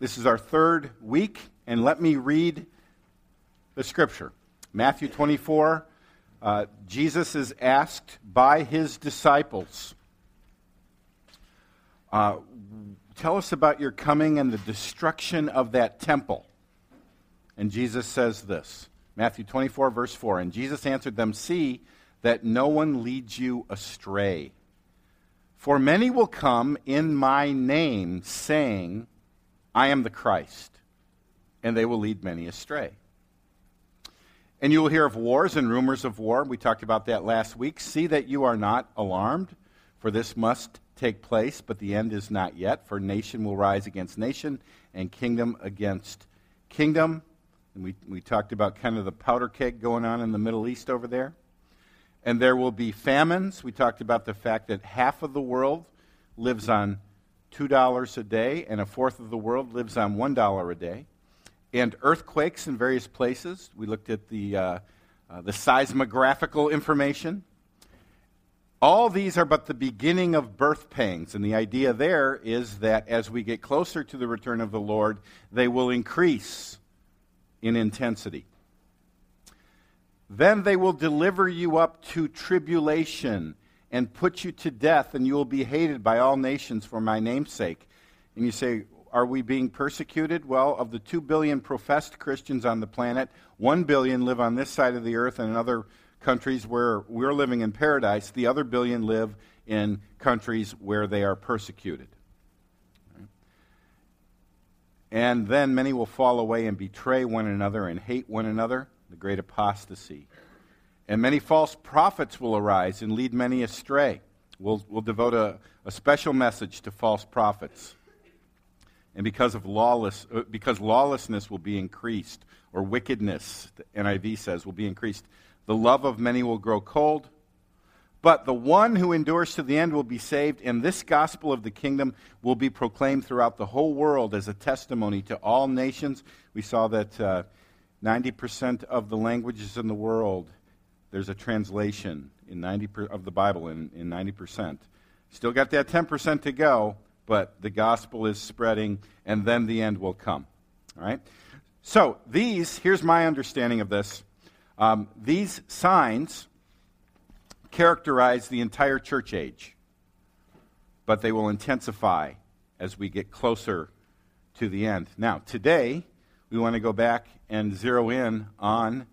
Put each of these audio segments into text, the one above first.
This is our third week, and let me read the scripture. Matthew 24, uh, Jesus is asked by his disciples, uh, Tell us about your coming and the destruction of that temple. And Jesus says this Matthew 24, verse 4. And Jesus answered them, See that no one leads you astray. For many will come in my name, saying, I am the Christ, and they will lead many astray. And you will hear of wars and rumors of war. We talked about that last week. See that you are not alarmed, for this must take place, but the end is not yet. For nation will rise against nation, and kingdom against kingdom. And we, we talked about kind of the powder keg going on in the Middle East over there. And there will be famines. We talked about the fact that half of the world lives on $2 a day, and a fourth of the world lives on $1 a day and earthquakes in various places. We looked at the, uh, uh, the seismographical information. All these are but the beginning of birth pangs, and the idea there is that as we get closer to the return of the Lord, they will increase in intensity. Then they will deliver you up to tribulation and put you to death, and you will be hated by all nations for my name's sake. And you say, are we being persecuted? Well, of the 2 billion professed Christians on the planet, 1 billion live on this side of the earth and in other countries where we're living in paradise. The other billion live in countries where they are persecuted. And then many will fall away and betray one another and hate one another, the great apostasy. And many false prophets will arise and lead many astray. We'll, we'll devote a, a special message to false prophets. And because of lawless uh, because lawlessness will be increased or wickedness the NIV says will be increased the love of many will grow cold. But the one who endures to the end will be saved and this gospel of the kingdom will be proclaimed throughout the whole world as a testimony to all nations. We saw that uh, 90% of the languages in the world there's a translation in 90 per, of the Bible in, in 90% still got that 10% to go but the gospel is spreading, and then the end will come. All right? So, these, here's my understanding of this. Um, these signs characterize the entire church age, but they will intensify as we get closer to the end. Now, today, we want to go back and zero in on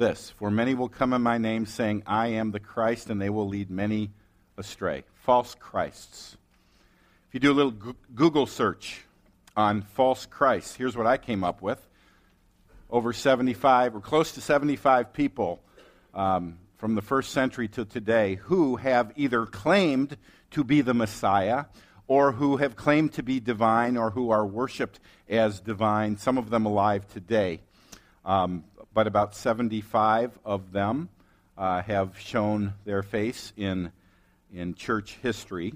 this. For many will come in my name, saying, I am the Christ, and they will lead many astray. False Christs. If you do a little Google search on false Christ, here's what I came up with. Over 75, or close to 75 people um, from the first century to today who have either claimed to be the Messiah or who have claimed to be divine or who are worshiped as divine, some of them alive today. Um, but about 75 of them uh, have shown their face in, in church history.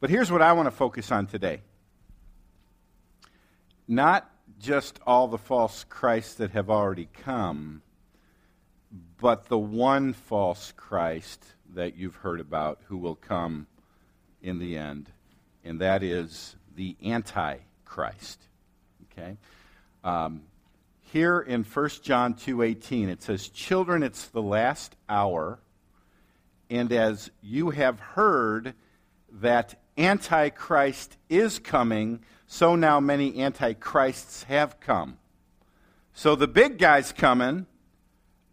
But here's what I want to focus on today not just all the false Christs that have already come, but the one false Christ that you've heard about who will come in the end, and that is the Antichrist. Okay? Um, here in 1 John 2:18 it says children it's the last hour and as you have heard that Antichrist is coming, so now many Antichrists have come. So the big guy's coming,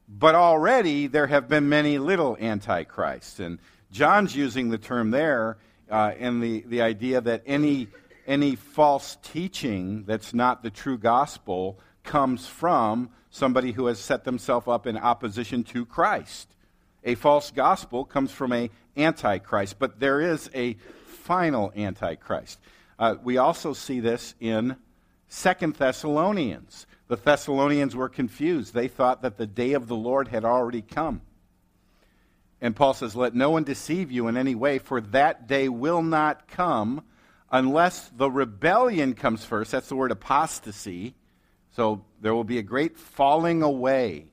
but already there have been many little Antichrists. And John's using the term there uh, in the, the idea that any, any false teaching that's not the true gospel comes from somebody who has set themselves up in opposition to Christ. A false gospel comes from a antichrist, but there is a final Antichrist. Uh, we also see this in Second Thessalonians. The Thessalonians were confused. They thought that the day of the Lord had already come. And Paul says, Let no one deceive you in any way, for that day will not come unless the rebellion comes first. That's the word apostasy. So there will be a great falling away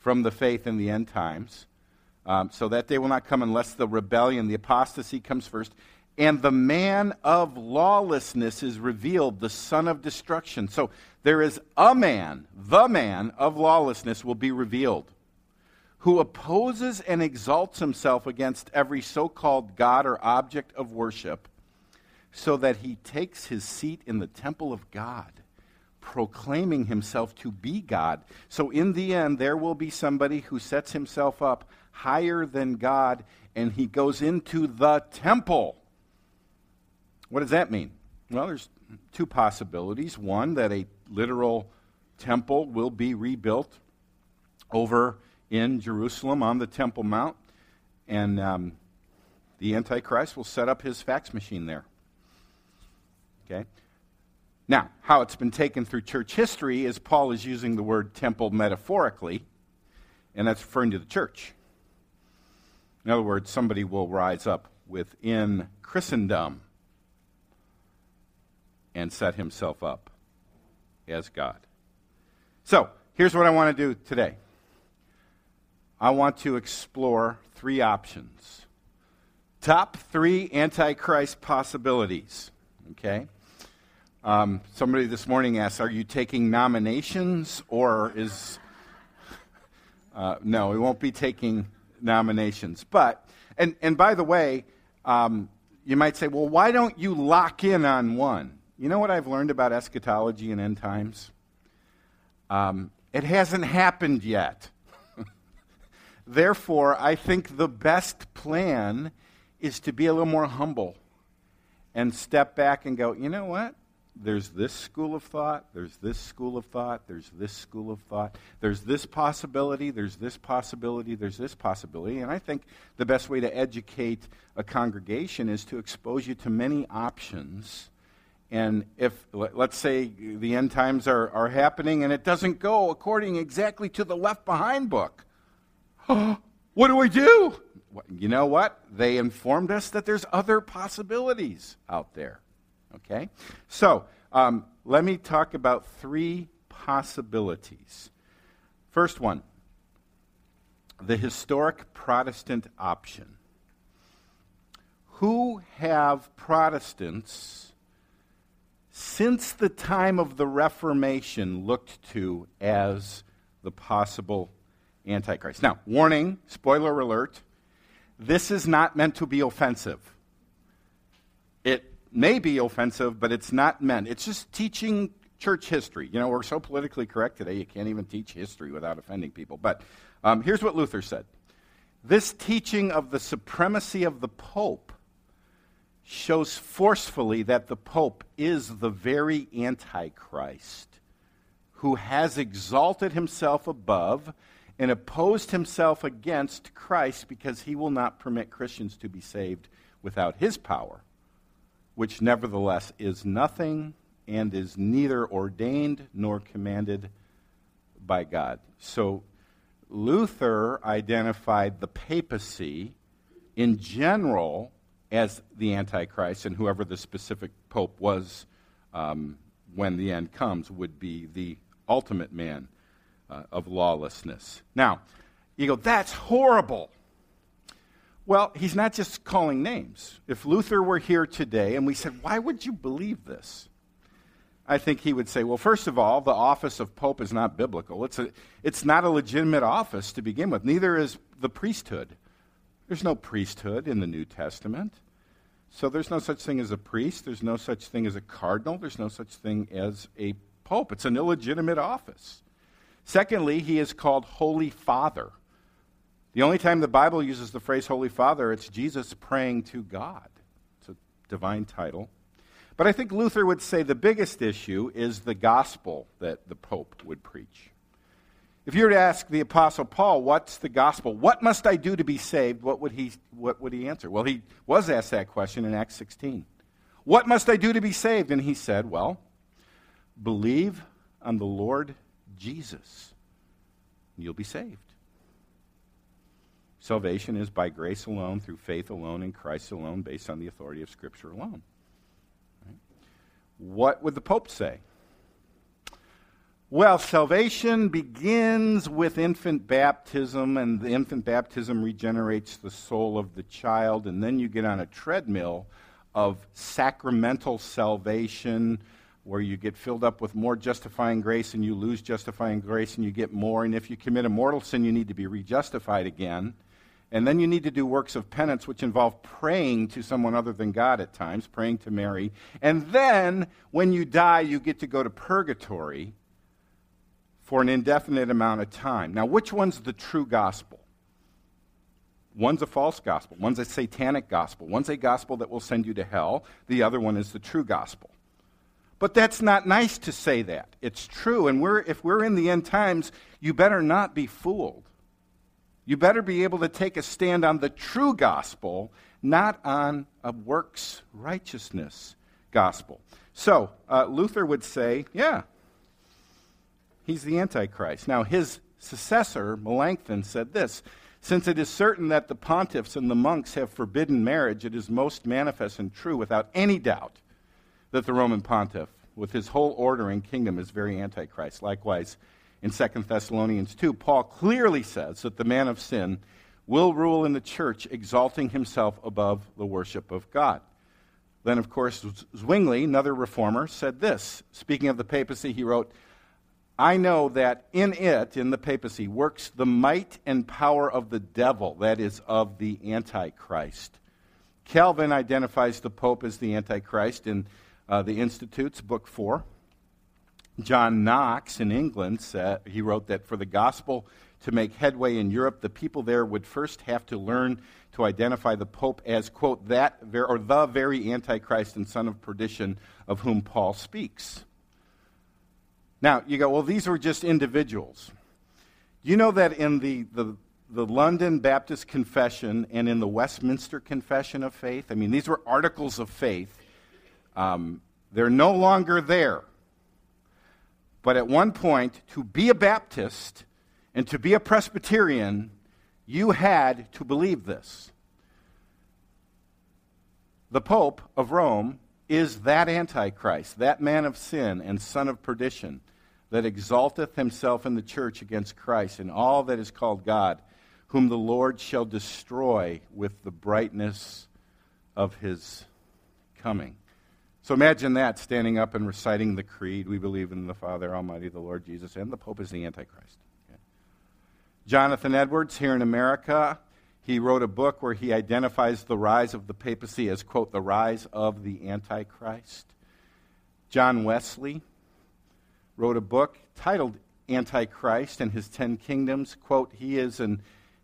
from the faith in the end times. Um, so that day will not come unless the rebellion, the apostasy comes first and the man of lawlessness is revealed, the son of destruction. So there is a man, the man of lawlessness will be revealed, who opposes and exalts himself against every so called God or object of worship, so that he takes his seat in the temple of God, proclaiming himself to be God. So in the end, there will be somebody who sets himself up higher than God, and he goes into the temple what does that mean? Well, there's two possibilities. One, that a literal temple will be rebuilt over in Jerusalem on the Temple Mount, and um, the Antichrist will set up his fax machine there. Okay? Now, how it's been taken through church history is Paul is using the word temple metaphorically, and that's referring to the church. In other words, somebody will rise up within Christendom and set himself up as God. So, here's what I want to do today I want to explore three options. Top three Antichrist possibilities. Okay? Um, somebody this morning asked, Are you taking nominations or is. Uh, no, we won't be taking nominations. But, and, and by the way, um, you might say, Well, why don't you lock in on one? You know what I've learned about eschatology and end times? Um, it hasn't happened yet. Therefore, I think the best plan is to be a little more humble and step back and go, you know what? There's this school of thought, there's this school of thought, there's this school of thought, there's this possibility, there's this possibility, there's this possibility. And I think the best way to educate a congregation is to expose you to many options and if, let's say, the end times are, are happening and it doesn't go according exactly to the Left Behind book, what do we do? You know what? They informed us that there's other possibilities out there. Okay? So, um, let me talk about three possibilities. First one the historic Protestant option. Who have Protestants since the time of the Reformation looked to as the possible Antichrist. Now, warning, spoiler alert, this is not meant to be offensive. May be offensive, but it's not meant. It's just teaching church history. You know, we're so politically correct today, you can't even teach history without offending people. But um, here's what Luther said This teaching of the supremacy of the Pope shows forcefully that the Pope is the very Antichrist who has exalted himself above and opposed himself against Christ because he will not permit Christians to be saved without his power, which nevertheless is nothing and is neither ordained nor commanded by God. So Luther identified the papacy in general as the Antichrist, and whoever the specific pope was um, when the end comes would be the ultimate man uh, of lawlessness. Now, you go, that's horrible. Well, he's not just calling names. If Luther were here today and we said, why would you believe this? I think he would say, well, first of all, the office of pope is not biblical. It's, a, it's not a legitimate office to begin with. Neither is the priesthood. There's no priesthood in the New Testament. So there's no such thing as a priest. There's no such thing as a cardinal. There's no such thing as a pope. It's an illegitimate office. Secondly, he is called Holy Father. The only time the Bible uses the phrase Holy Father, it's Jesus praying to God. It's a divine title. But I think Luther would say the biggest issue is the gospel that the Pope would preach. If you were to ask the Apostle Paul, what's the gospel? What must I do to be saved? What would he, what would he answer? Well, he was asked that question in Acts 16. What must I do to be saved? And he said, Well, believe on the Lord Jesus, and you'll be saved. Salvation is by grace alone, through faith alone, in Christ alone, based on the authority of Scripture alone. Right? What would the Pope say? Well, salvation begins with infant baptism, and the infant baptism regenerates the soul of the child, and then you get on a treadmill of sacramental salvation where you get filled up with more justifying grace and you lose justifying grace and you get more. And if you commit a mortal sin, you need to be rejustified again. And then you need to do works of penance, which involve praying to someone other than God at times, praying to Mary. And then when you die, you get to go to purgatory for an indefinite amount of time. Now, which one's the true gospel? One's a false gospel, one's a satanic gospel, one's a gospel that will send you to hell, the other one is the true gospel. But that's not nice to say that. It's true, and we're, if we're in the end times, you better not be fooled. You better be able to take a stand on the true gospel, not on a works righteousness gospel. So, uh, Luther would say, yeah, he's the Antichrist. Now, his successor, Melanchthon, said this Since it is certain that the pontiffs and the monks have forbidden marriage, it is most manifest and true, without any doubt, that the Roman pontiff, with his whole order and kingdom, is very Antichrist. Likewise, in 2 Thessalonians 2, Paul clearly says that the man of sin will rule in the church, exalting himself above the worship of God. Then, of course, Zwingli, another reformer, said this. Speaking of the papacy, he wrote, I know that in it, in the papacy, works the might and power of the devil, that is, of the Antichrist. Calvin identifies the Pope as the Antichrist in uh, the Institutes, Book 4. John Knox in England said, he wrote that for the gospel to make headway in Europe, the people there would first have to learn to identify the Pope as, quote, that or the very Antichrist and son of perdition of whom Paul speaks. Now, you go, well, these were just individuals. You know that in the, the, the London Baptist Confession and in the Westminster Confession of Faith, I mean, these were articles of faith. Um, they're no longer there. But at one point, to be a Baptist and to be a Presbyterian, you had to believe this. The Pope of Rome is that Antichrist, that man of sin and son of perdition, that exalteth himself in the church against Christ and all that is called God, whom the Lord shall destroy with the brightness of his coming. So imagine that standing up and reciting the creed. We believe in the Father Almighty, the Lord Jesus, and the Pope is the Antichrist. Okay. Jonathan Edwards, here in America, he wrote a book where he identifies the rise of the papacy as, quote, the rise of the Antichrist. John Wesley wrote a book titled Antichrist and His Ten Kingdoms. Quote, he is, an,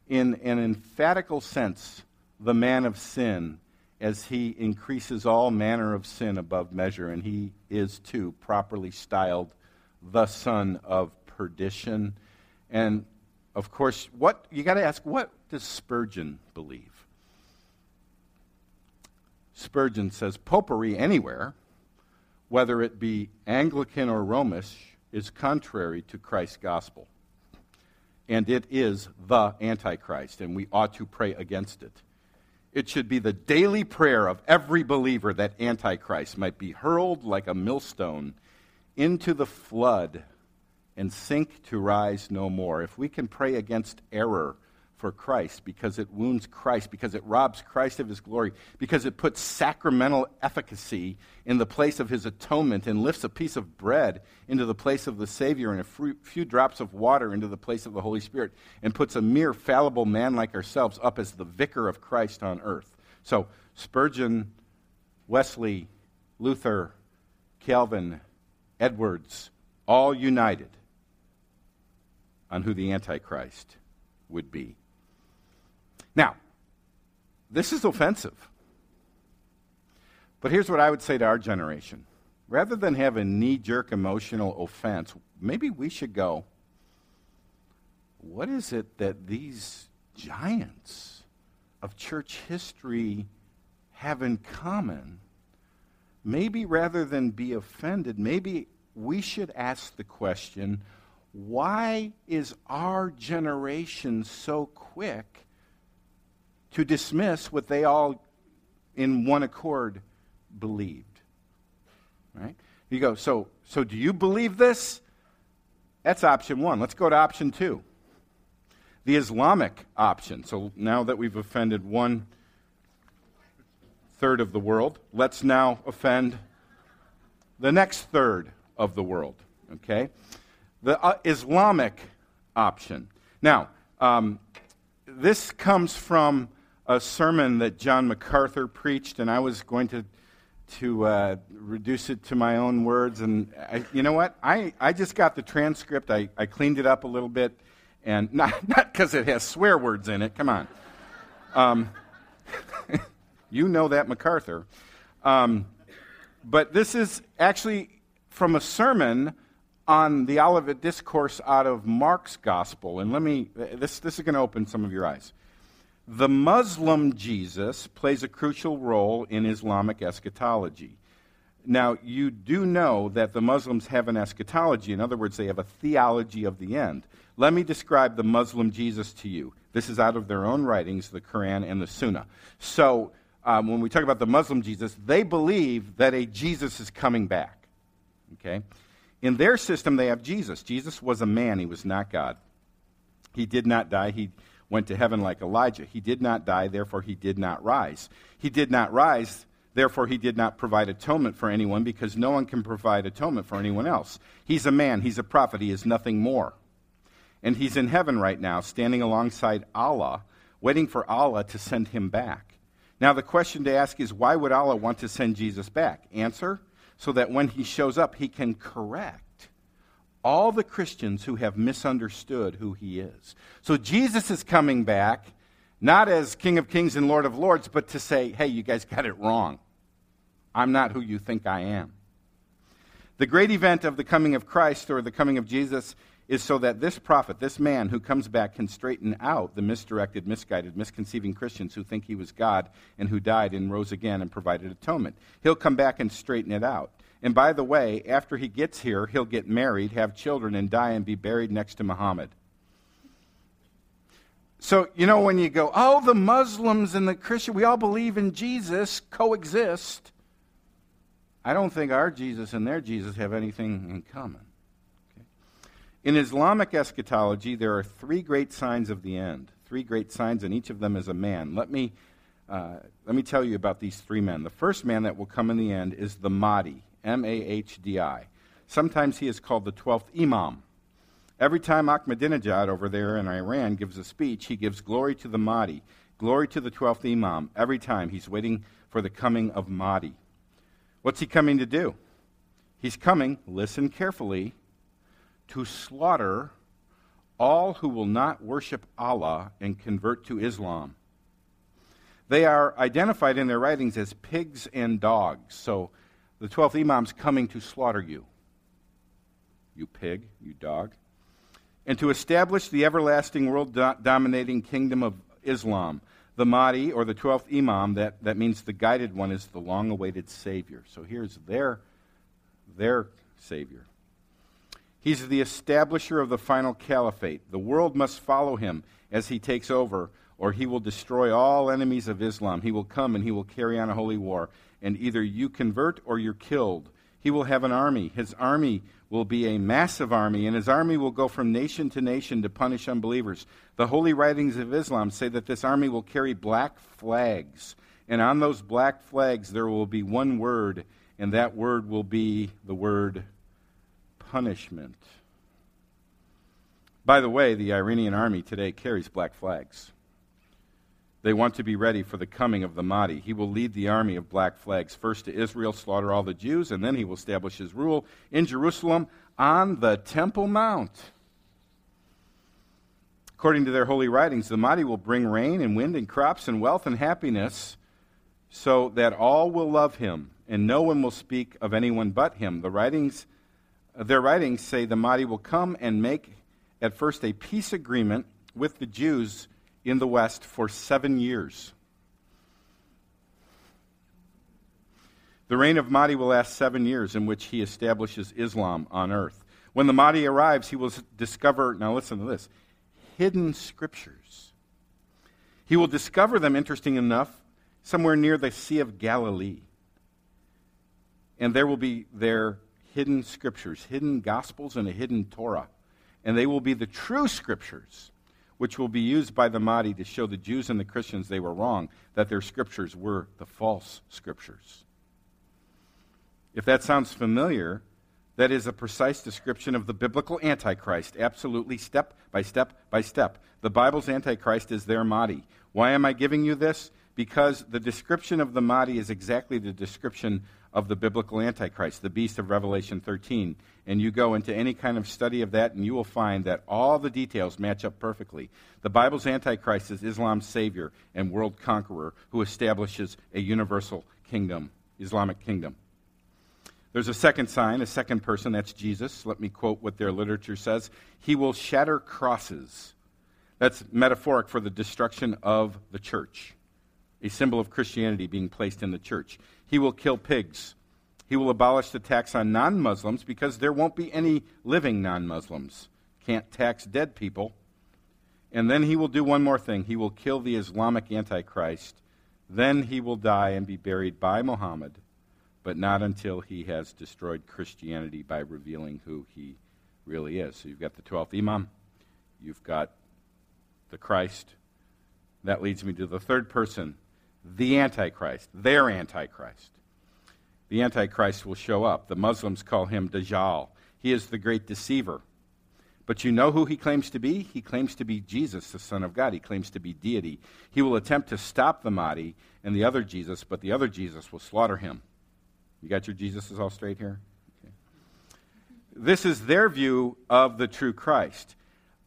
in an emphatical sense, the man of sin as he increases all manner of sin above measure, and he is too properly styled the son of perdition. And of course, what you got to ask, what does Spurgeon believe? Spurgeon says popery anywhere, whether it be Anglican or Romish, is contrary to Christ's gospel. And it is the Antichrist, and we ought to pray against it. It should be the daily prayer of every believer that Antichrist might be hurled like a millstone into the flood and sink to rise no more. If we can pray against error for Christ because it wounds Christ, because it robs Christ of his glory, because it puts sacramental efficacy in the place of his atonement and lifts a piece of bread into the place of the Savior and a few drops of water into the place of the Holy Spirit and puts a mere fallible man like ourselves up as the vicar of Christ on earth. So, Spurgeon, Wesley, Luther, Calvin, Edwards, all united on who the Antichrist would be. Now, this is offensive. But here's what I would say to our generation rather than have a knee jerk emotional offense, maybe we should go, what is it that these giants of church history have in common? Maybe rather than be offended, maybe we should ask the question why is our generation so quick to dismiss what they all in one accord believed. Right? You go, so, so do you believe this? That's option one. Let's go to option two. The Islamic option. So now that we've offended one third of the world. Let's now offend the next third of the world. Okay? The uh, Islamic option. Now, um, this comes from a sermon that John MacArthur preached, and I was going to to uh, reduce it to my own words. And I, you know what? I, I just got the transcript. I, I cleaned it up a little bit, and not not because it has swear words in it. Come on. Um, you know that MacArthur. Um, but this is actually from a sermon on the Olivet Discourse out of Mark's Gospel. And let me, this, this is going to open some of your eyes. The Muslim Jesus plays a crucial role in Islamic eschatology. Now, you do know that the Muslims have an eschatology. In other words, they have a theology of the end. Let me describe the Muslim Jesus to you. This is out of their own writings, the Quran and the Sunnah. So, um, when we talk about the Muslim Jesus, they believe that a Jesus is coming back. Okay? In their system, they have Jesus. Jesus was a man, he was not God. He did not die. He went to heaven like Elijah. He did not die, therefore, he did not rise. He did not rise, therefore, he did not provide atonement for anyone because no one can provide atonement for anyone else. He's a man, he's a prophet, he is nothing more. And he's in heaven right now, standing alongside Allah, waiting for Allah to send him back. Now, the question to ask is why would Allah want to send Jesus back? Answer so that when he shows up, he can correct all the Christians who have misunderstood who he is. So Jesus is coming back, not as King of Kings and Lord of Lords, but to say, hey, you guys got it wrong. I'm not who you think I am. The great event of the coming of Christ or the coming of Jesus is so that this prophet, this man who comes back, can straighten out the misdirected, misguided, misconceiving Christians who think he was God and who died and rose again and provided atonement. He'll come back and straighten it out. And by the way, after he gets here, he'll get married, have children, and die and be buried next to Muhammad. So, you know, when you go, oh, the Muslims and the Christian, we all believe in Jesus, coexist. I don't think our Jesus and their Jesus have anything in common. In Islamic eschatology, there are three great signs of the end. Three great signs, and each of them is a man. Let me, uh, let me tell you about these three men. The first man that will come in the end is the Mahdi, M A H D I. Sometimes he is called the 12th Imam. Every time Ahmadinejad over there in Iran gives a speech, he gives glory to the Mahdi, glory to the 12th Imam. Every time he's waiting for the coming of Mahdi. What's he coming to do? He's coming, listen carefully, to slaughter all who will not worship Allah and convert to Islam. They are identified in their writings as pigs and dogs. So the 12th Imam's coming to slaughter you. You pig, you dog. And to establish the everlasting world do- dominating kingdom of Islam. The Mahdi, or the 12th Imam, that, that means the guided one, is the long awaited Savior. So here's their, their Savior. He's the establisher of the final caliphate. The world must follow him as he takes over, or he will destroy all enemies of Islam. He will come and he will carry on a holy war, and either you convert or you're killed. He will have an army. His army will be a massive army, and his army will go from nation to nation to punish unbelievers. The holy writings of Islam say that this army will carry black flags, and on those black flags there will be one word, and that word will be the word punishment. By the way, the Iranian army today carries black flags. They want to be ready for the coming of the Mahdi. He will lead the army of black flags first to Israel, slaughter all the Jews, and then he will establish his rule in Jerusalem on the Temple Mount. According to their holy writings, the Mahdi will bring rain and wind and crops and wealth and happiness so that all will love him, and no one will speak of anyone but him. The writings their writings say the Mahdi will come and make at first a peace agreement with the Jews in the West for seven years. The reign of Mahdi will last seven years, in which he establishes Islam on earth. When the Mahdi arrives, he will discover, now listen to this, hidden scriptures. He will discover them, interesting enough, somewhere near the Sea of Galilee. And there will be there hidden scriptures, hidden gospels, and a hidden Torah. And they will be the true scriptures, which will be used by the Mahdi to show the Jews and the Christians they were wrong, that their scriptures were the false scriptures. If that sounds familiar, that is a precise description of the biblical Antichrist, absolutely step by step by step. The Bible's Antichrist is their Mahdi. Why am I giving you this? Because the description of the Mahdi is exactly the description of the biblical Antichrist, the beast of Revelation 13. And you go into any kind of study of that, and you will find that all the details match up perfectly. The Bible's Antichrist is Islam's savior and world conqueror who establishes a universal kingdom, Islamic kingdom. There's a second sign, a second person, that's Jesus. Let me quote what their literature says. He will shatter crosses. That's metaphoric for the destruction of the church, a symbol of Christianity being placed in the church. He will kill pigs. He will abolish the tax on non Muslims because there won't be any living non Muslims. Can't tax dead people. And then he will do one more thing he will kill the Islamic Antichrist. Then he will die and be buried by Muhammad, but not until he has destroyed Christianity by revealing who he really is. So you've got the 12th Imam, you've got the Christ. That leads me to the third person, the Antichrist, their Antichrist. The Antichrist will show up. The Muslims call him Dajjal. He is the great deceiver. But you know who he claims to be? He claims to be Jesus, the Son of God. He claims to be deity. He will attempt to stop the Mahdi and the other Jesus, but the other Jesus will slaughter him. You got your Jesuses all straight here? Okay. This is their view of the true Christ.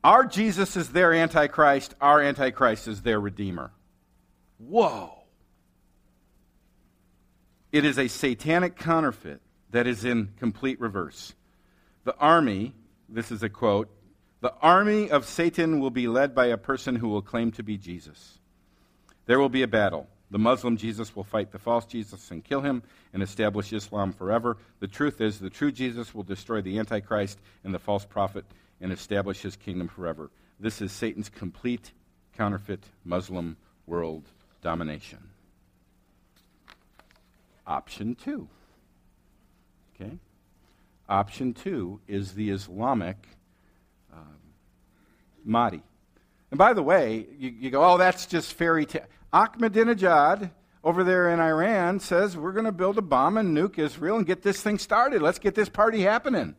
Our Jesus is their Antichrist, our Antichrist is their Redeemer. Whoa. It is a satanic counterfeit that is in complete reverse. The army, this is a quote, the army of Satan will be led by a person who will claim to be Jesus. There will be a battle. The Muslim Jesus will fight the false Jesus and kill him and establish Islam forever. The truth is, the true Jesus will destroy the Antichrist and the false prophet and establish his kingdom forever. This is Satan's complete counterfeit Muslim world domination. Option two. Okay? Option two is the Islamic um, Mahdi. And by the way, you, you go, oh, that's just fairy tale. Ahmadinejad over there in Iran says we're going to build a bomb and nuke Israel and get this thing started. Let's get this party happening.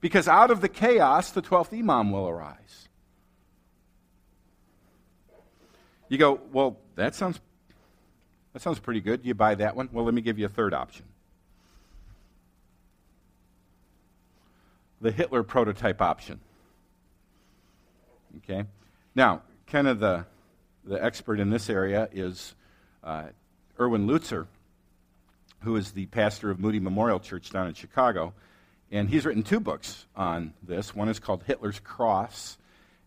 Because out of the chaos, the 12th Imam will arise. You go, well, that sounds that sounds pretty good. You buy that one? Well, let me give you a third option. The Hitler prototype option. Okay? Now, kind of the, the expert in this area is uh, Erwin Lutzer, who is the pastor of Moody Memorial Church down in Chicago. And he's written two books on this. One is called Hitler's Cross,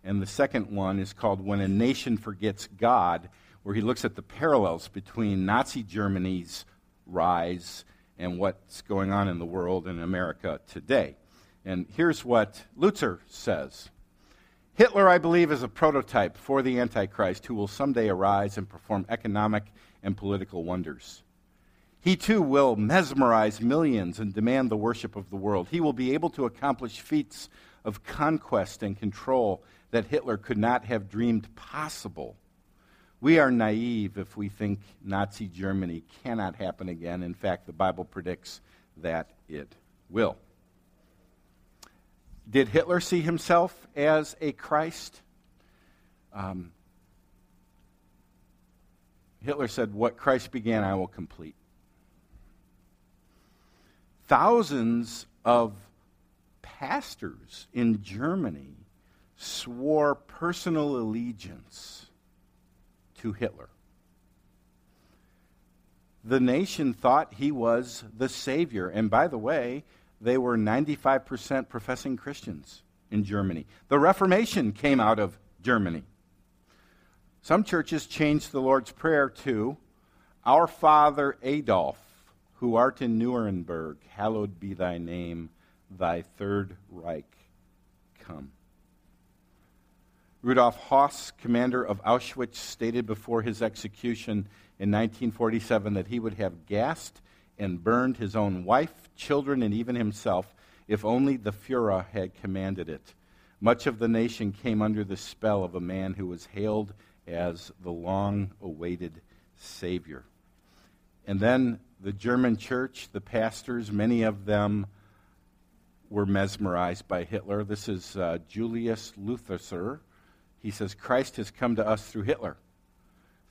and the second one is called When a Nation Forgets God where he looks at the parallels between Nazi Germany's rise and what's going on in the world and America today. And here's what Lutzer says Hitler, I believe, is a prototype for the Antichrist who will someday arise and perform economic and political wonders. He too will mesmerize millions and demand the worship of the world. He will be able to accomplish feats of conquest and control that Hitler could not have dreamed possible. We are naive if we think Nazi Germany cannot happen again. In fact, the Bible predicts that it will. Did Hitler see himself as a Christ? Um, Hitler said, What Christ began, I will complete. Thousands of pastors in Germany swore personal allegiance to Hitler. The nation thought he was the Savior. And by the way, they were 95% professing Christians in Germany. The Reformation came out of Germany. Some churches changed the Lord's Prayer to Our Father Adolf, who art in Nuremberg, hallowed be thy name, thy third Reich come. Rudolf Höss, commander of Auschwitz, stated before his execution in 1947 that he would have gassed and burned his own wife, children, and even himself if only the Fuhrer had commanded it. Much of the nation came under the spell of a man who was hailed as the long awaited Savior. And then the German church, the pastors, many of them were mesmerized by Hitler. This is uh, Julius Leutheuser. He says, Christ has come to us through Hitler,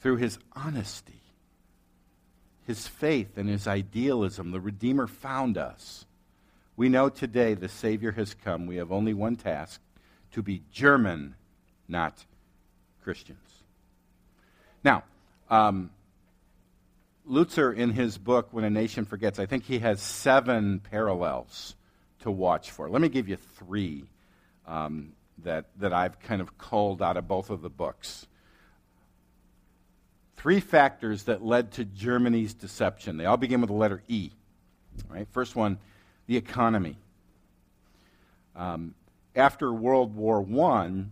through his honesty, his faith, and his idealism. The Redeemer found us. We know today the Savior has come. We have only one task to be German, not Christians. Now, um, Lutzer, in his book, When a Nation Forgets, I think he has seven parallels to watch for. Let me give you three um, that, that I've kind of culled out of both of the books. Three factors that led to Germany's deception. They all begin with the letter E. Right? First one, the economy. Um, after World War I,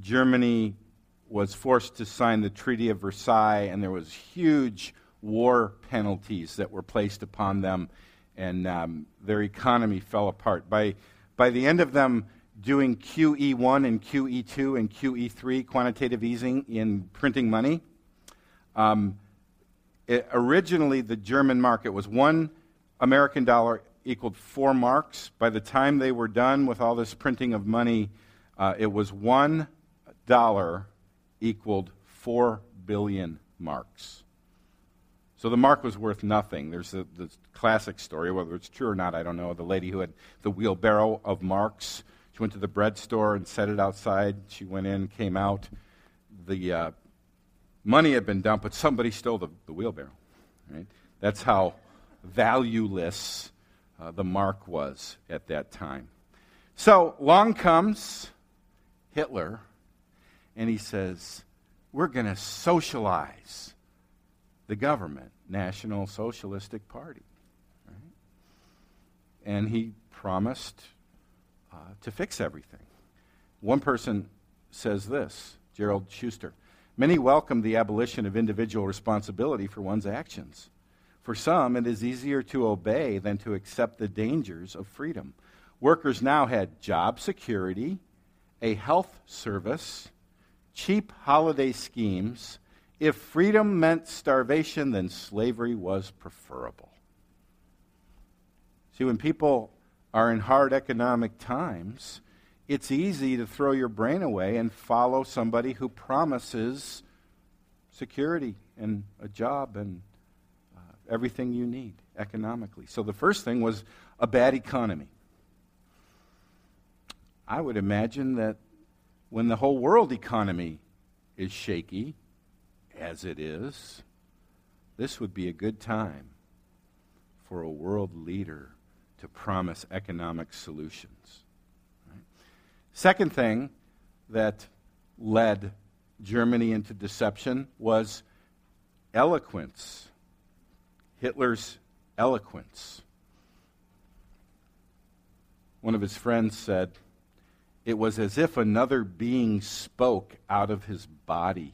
Germany was forced to sign the Treaty of Versailles, and there was huge war penalties that were placed upon them, and um, their economy fell apart. By, by the end of them doing QE1 and QE2 and QE3, quantitative easing in printing money, um, it, originally the German market was one American dollar equaled four marks. By the time they were done with all this printing of money, uh, it was one dollar equaled four billion marks. So the mark was worth nothing. There's the classic story, whether it's true or not, I don't know. The lady who had the wheelbarrow of marks, went to the bread store and set it outside. She went in, came out. The uh, money had been dumped, but somebody stole the, the wheelbarrow. Right? That's how valueless uh, the mark was at that time. So long comes Hitler, and he says, We're going to socialize the government, National Socialistic Party. Right? And he promised uh, to fix everything. One person says this Gerald Suster Many welcome the abolition of individual responsibility for one's actions. For some, it is easier to obey than to accept the dangers of freedom. Workers now had job security, a health service, cheap holiday schemes, if freedom meant starvation, then slavery was preferable. See, when people are in hard economic times, it's easy to throw your brain away and follow somebody who promises security and a job and uh, everything you need economically. So the first thing was a bad economy. I would imagine that when the whole world economy is shaky, as it is, this would be a good time for a world leader to promise economic solutions. Right? Second thing that led Germany into deception was eloquence. Hitler's eloquence. One of his friends said, It was as if another being spoke out of his body.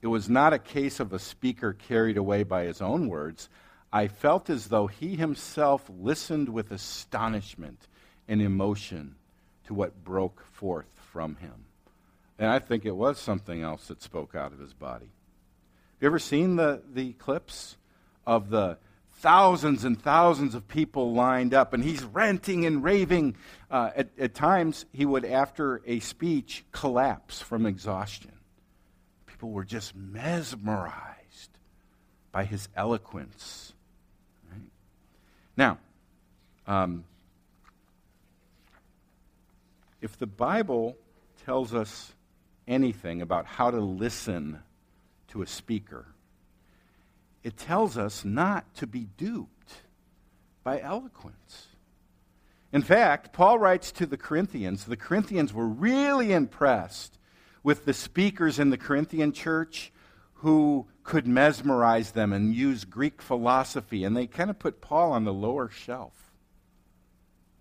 It was not a case of a speaker carried away by his own words. I felt as though he himself listened with astonishment and emotion to what broke forth from him. And I think it was something else that spoke out of his body. Have you ever seen the, the clips of the thousands and thousands of people lined up, and he's ranting and raving? Uh, at, at times, he would, after a speech, collapse from exhaustion people were just mesmerized by his eloquence. Now, um, if the Bible tells us anything about how to listen to a speaker, it tells us not to be duped by eloquence. In fact, Paul writes to the Corinthians, the Corinthians were really impressed with the speakers in the Corinthian church who could mesmerize them and use Greek philosophy. And they kind of put Paul on the lower shelf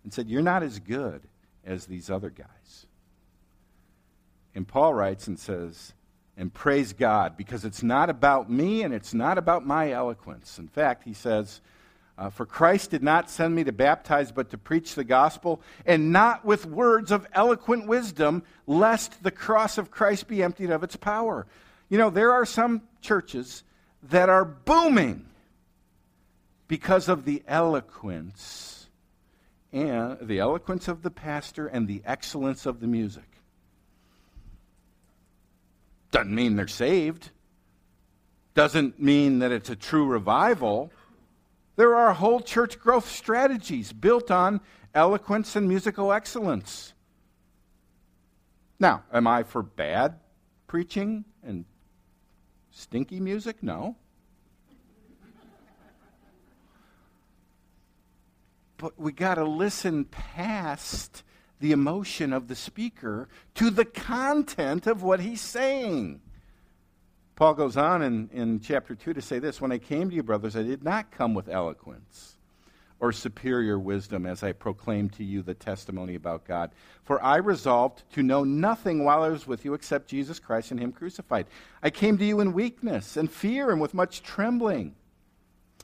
and said, You're not as good as these other guys. And Paul writes and says, and praise God because it's not about me and it's not about my eloquence. In fact, he says, Uh, for Christ did not send me to baptize, but to preach the gospel, and not with words of eloquent wisdom, lest the cross of Christ be emptied of its power. You know, there are some churches that are booming because of the eloquence and the eloquence of the pastor and the excellence of the music. Doesn't mean they're saved. Doesn't mean that it's a true revival. There are whole church growth strategies built on eloquence and musical excellence. Now, am I for bad preaching and stinky music? No. But we got to listen past the emotion of the speaker to the content of what he's saying. Paul goes on in, in chapter 2 to say this When I came to you, brothers, I did not come with eloquence or superior wisdom as I proclaim to you the testimony about God. For I resolved to know nothing while I was with you except Jesus Christ and Him crucified. I came to you in weakness and fear and with much trembling.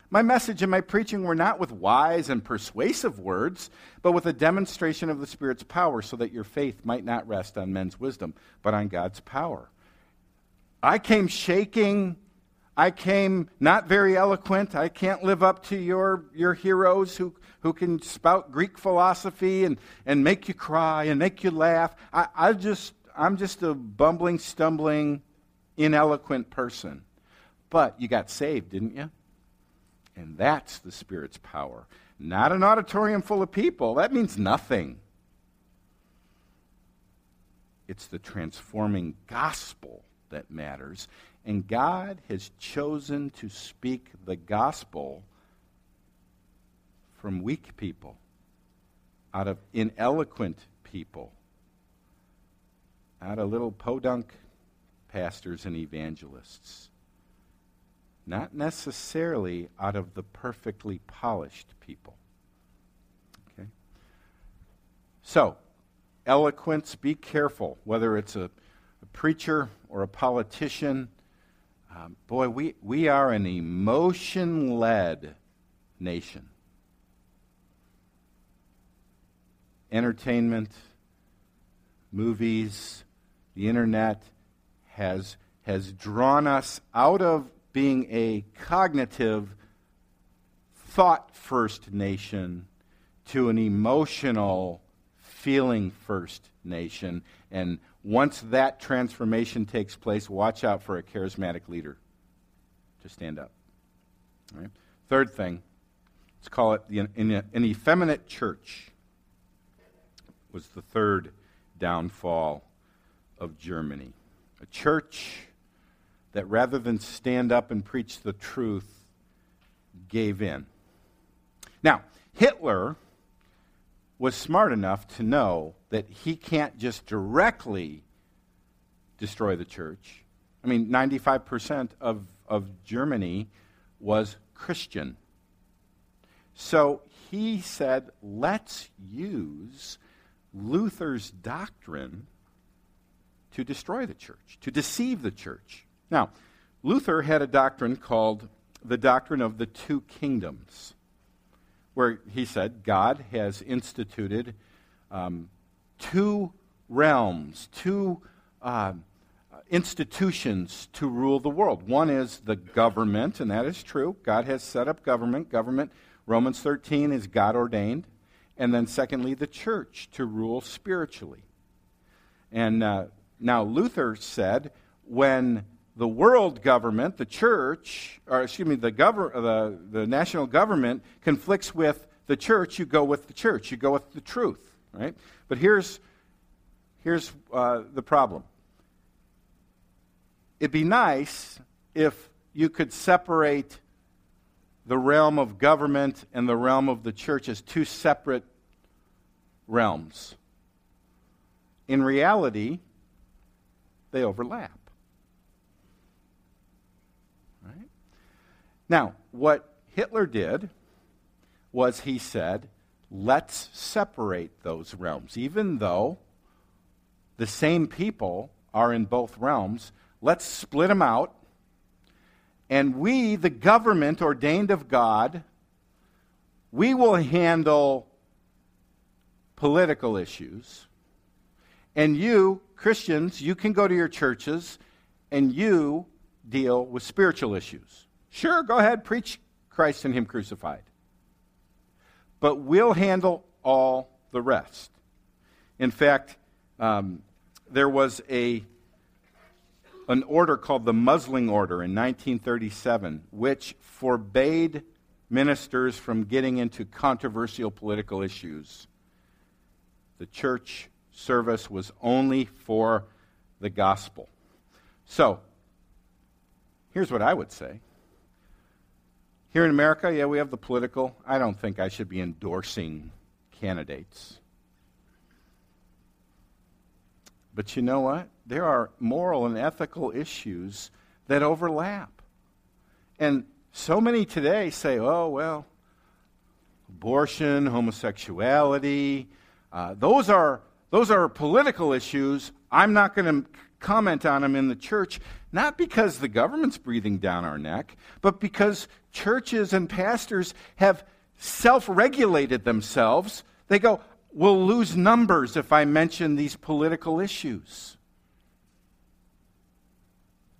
My message and my preaching were not with wise and persuasive words, but with a demonstration of the Spirit's power, so that your faith might not rest on men's wisdom, but on God's power. I came shaking. I came not very eloquent. I can't live up to your, your heroes who, who can spout Greek philosophy and, and make you cry and make you laugh. I, I just, I'm just a bumbling, stumbling, ineloquent person. But you got saved, didn't you? And that's the Spirit's power. Not an auditorium full of people. That means nothing. It's the transforming gospel that matters. And God has chosen to speak the gospel from weak people, out of ineloquent people, out of little podunk pastors and evangelists. Not necessarily out of the perfectly polished people. Okay? So, eloquence, be careful, whether it's a a preacher or a politician. Um, boy, we, we are an emotion led nation. Entertainment, movies, the internet has, has drawn us out of being a cognitive, thought first nation to an emotional, feeling first nation. And once that transformation takes place, watch out for a charismatic leader to stand up. Third thing, let's call it the, an, an effeminate church was the third downfall of Germany. A church that rather than stand up and preach the truth, gave in. Now, Hitler was smart enough to know that he can't just directly destroy the church. I mean, 95% of, of Germany was Christian. So he said, let's use Luther's doctrine to destroy the church, to deceive the church. Now, Luther had a doctrine called the doctrine of the two kingdoms where he said God has instituted um, two realms, two uh, institutions to rule the world. One is the government, and that is true. God has set up government. Government, Romans 13, is God ordained. And then, secondly, the church to rule spiritually. And uh, now, Luther said when the world government, the church, or excuse me, the, gover- the, the national government conflicts with the church, you go with the church. You go with the truth, right? But here's, here's uh, the problem. It'd be nice if you could separate the realm of government and the realm of the church as two separate realms. In reality, they overlap. Now, what Hitler did was he said, let's separate those realms. Even though the same people are in both realms, let's split them out. And we, the government ordained of God, we will handle political issues, and you, Christians, you can go to your churches and you deal with spiritual issues. Sure, go ahead, preach Christ and Him crucified. But we'll handle all the rest. In fact, um, there was a, an order called the Muzzling Order in 1937, which forbade ministers from getting into controversial political issues. The church service was only for the gospel. So, here's what I would say. Here in America, yeah, we have the political. I don't think I should be endorsing candidates. But you know what? There are moral and ethical issues that overlap. And so many today say, oh, well, abortion, homosexuality, uh, those, are, those are political issues. I'm not going to comment on them in the church, not because the government's breathing down our neck, but because churches and pastors have self regulated themselves. They go, we'll lose numbers if I mention these political issues.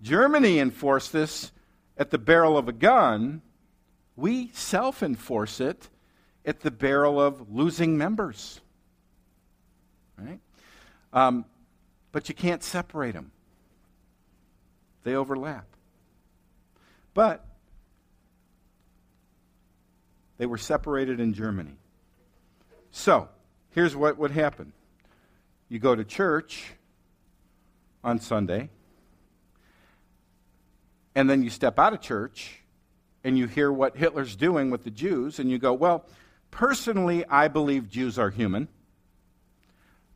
Germany enforced this at the barrel of a gun. We self enforce it at the barrel of losing members. Right? Um, but you can't separate them, they overlap. But they were separated in Germany. So, here's what would happen you go to church on Sunday, and then you step out of church and you hear what Hitler's doing with the Jews, and you go, Well, personally, I believe Jews are human,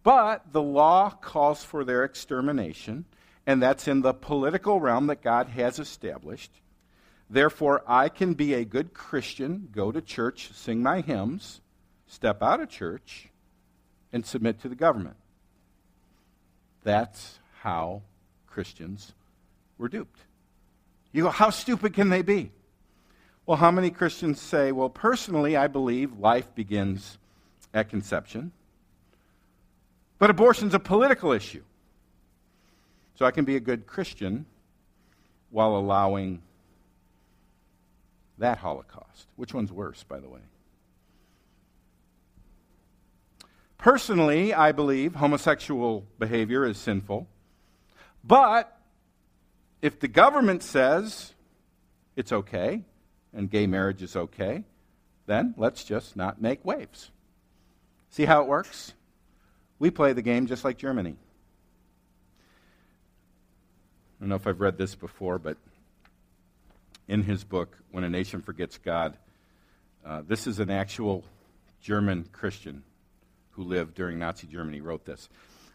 but the law calls for their extermination, and that's in the political realm that God has established. Therefore, I can be a good Christian, go to church, sing my hymns, step out of church, and submit to the government. That's how Christians were duped. You go, how stupid can they be? Well, how many Christians say, well, personally, I believe life begins at conception, but abortion's a political issue. So I can be a good Christian while allowing that Holocaust. Which one's worse, by the way? Personally, I believe homosexual behavior is sinful. But if the government says it's okay and gay marriage is okay, then let's just not make waves. See how it works? We play the game just like Germany. I don't know if I've read this before, but in his book, When a Nation Forgets God, uh, this is an actual German Christian who lived during Nazi Germany, wrote this.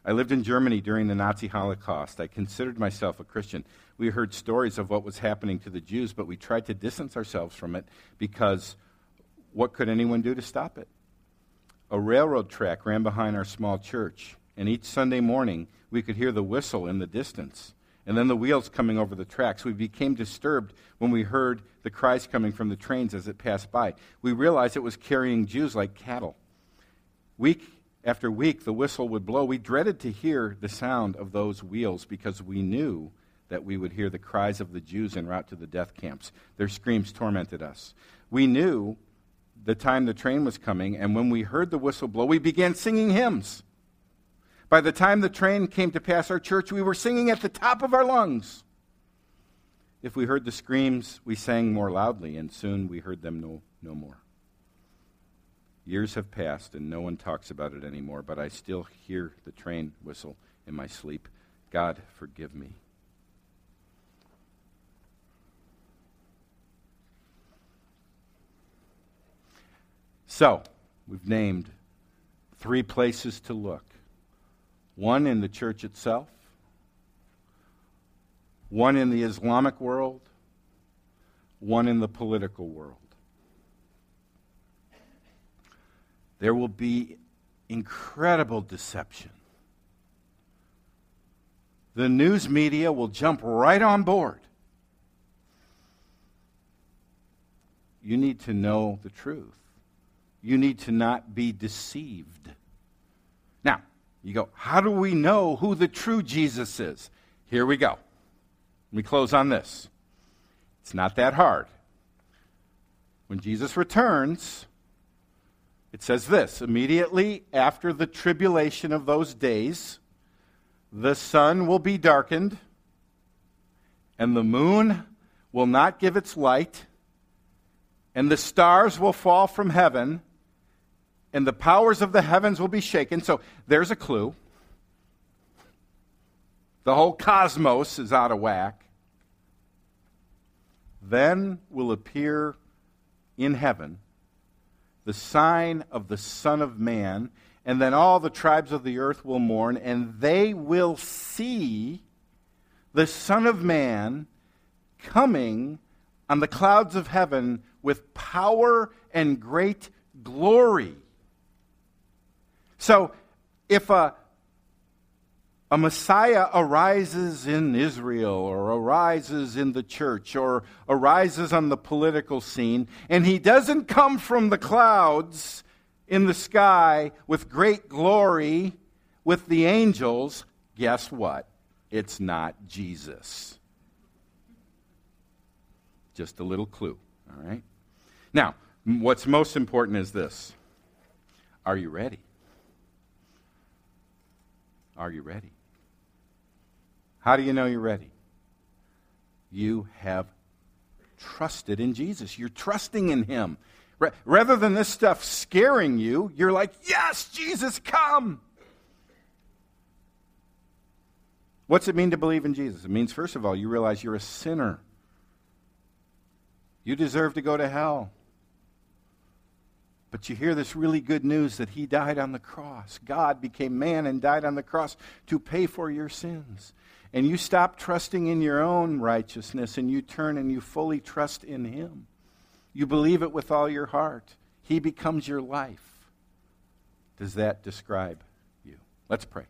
I lived in Germany during the Nazi Holocaust. I considered myself a Christian. We heard stories of what was happening to the Jews, but we tried to distance ourselves from it because what could anyone do to stop it? A railroad track ran behind our small church, and each Sunday morning we could hear the whistle in the distance and then the wheels coming over the tracks. We became disturbed when we heard the cries coming from the trains as it passed by. We realized it was carrying Jews like cattle. Week after week, the whistle would blow. We dreaded to hear the sound of those wheels because we knew that we would hear the cries of the Jews en route to the death camps. Their screams tormented us. We knew the time the train was coming, and when we heard the whistle blow, we began singing hymns. By the time the train came to pass our church, we were singing at the top of our lungs. If we heard the screams, we sang more loudly, and soon we heard them no, no more. Years have passed and no one talks about it anymore, but I still hear the train whistle in my sleep. God, forgive me. So, we've named three places to look one in the church itself, one in the Islamic world, one in the political world. there will be incredible deception. The news media will jump right on board. You need to know the truth. you need to not be deceived. You go, how do we know who the true Jesus is? Here we go. Let me close on this. It's not that hard. When Jesus returns, it says this immediately after the tribulation of those days, the sun will be darkened, and the moon will not give its light, and the stars will fall from heaven, and the powers of the heavens will be shaken. So there's a clue. The whole cosmos is out of whack. Then will appear in heaven the sign of the Son of Man, and then all the tribes of the earth will mourn, and they will see the Son of Man coming on the clouds of heaven with power and great glory. So, if a a Messiah arises in Israel or arises in the church or arises on the political scene, and he doesn't come from the clouds in the sky with great glory with the angels, guess what? It's not Jesus. Just a little clue, all right? Now, what's most important is this Are you ready? Are you ready? How do you know you're ready? You have trusted in Jesus. You're trusting in Him. Rather than this stuff scaring you, you're like, Yes, Jesus, come. What's it mean to believe in Jesus? It means, first of all, you realize you're a sinner. You deserve to go to hell. But you hear this really good news that He died on the cross. God became man and died on the cross to pay for your sins and you stop trusting in your own righteousness and you turn and you fully trust in Him. You believe it with all your heart. He becomes your life. Does that describe you? Let's pray.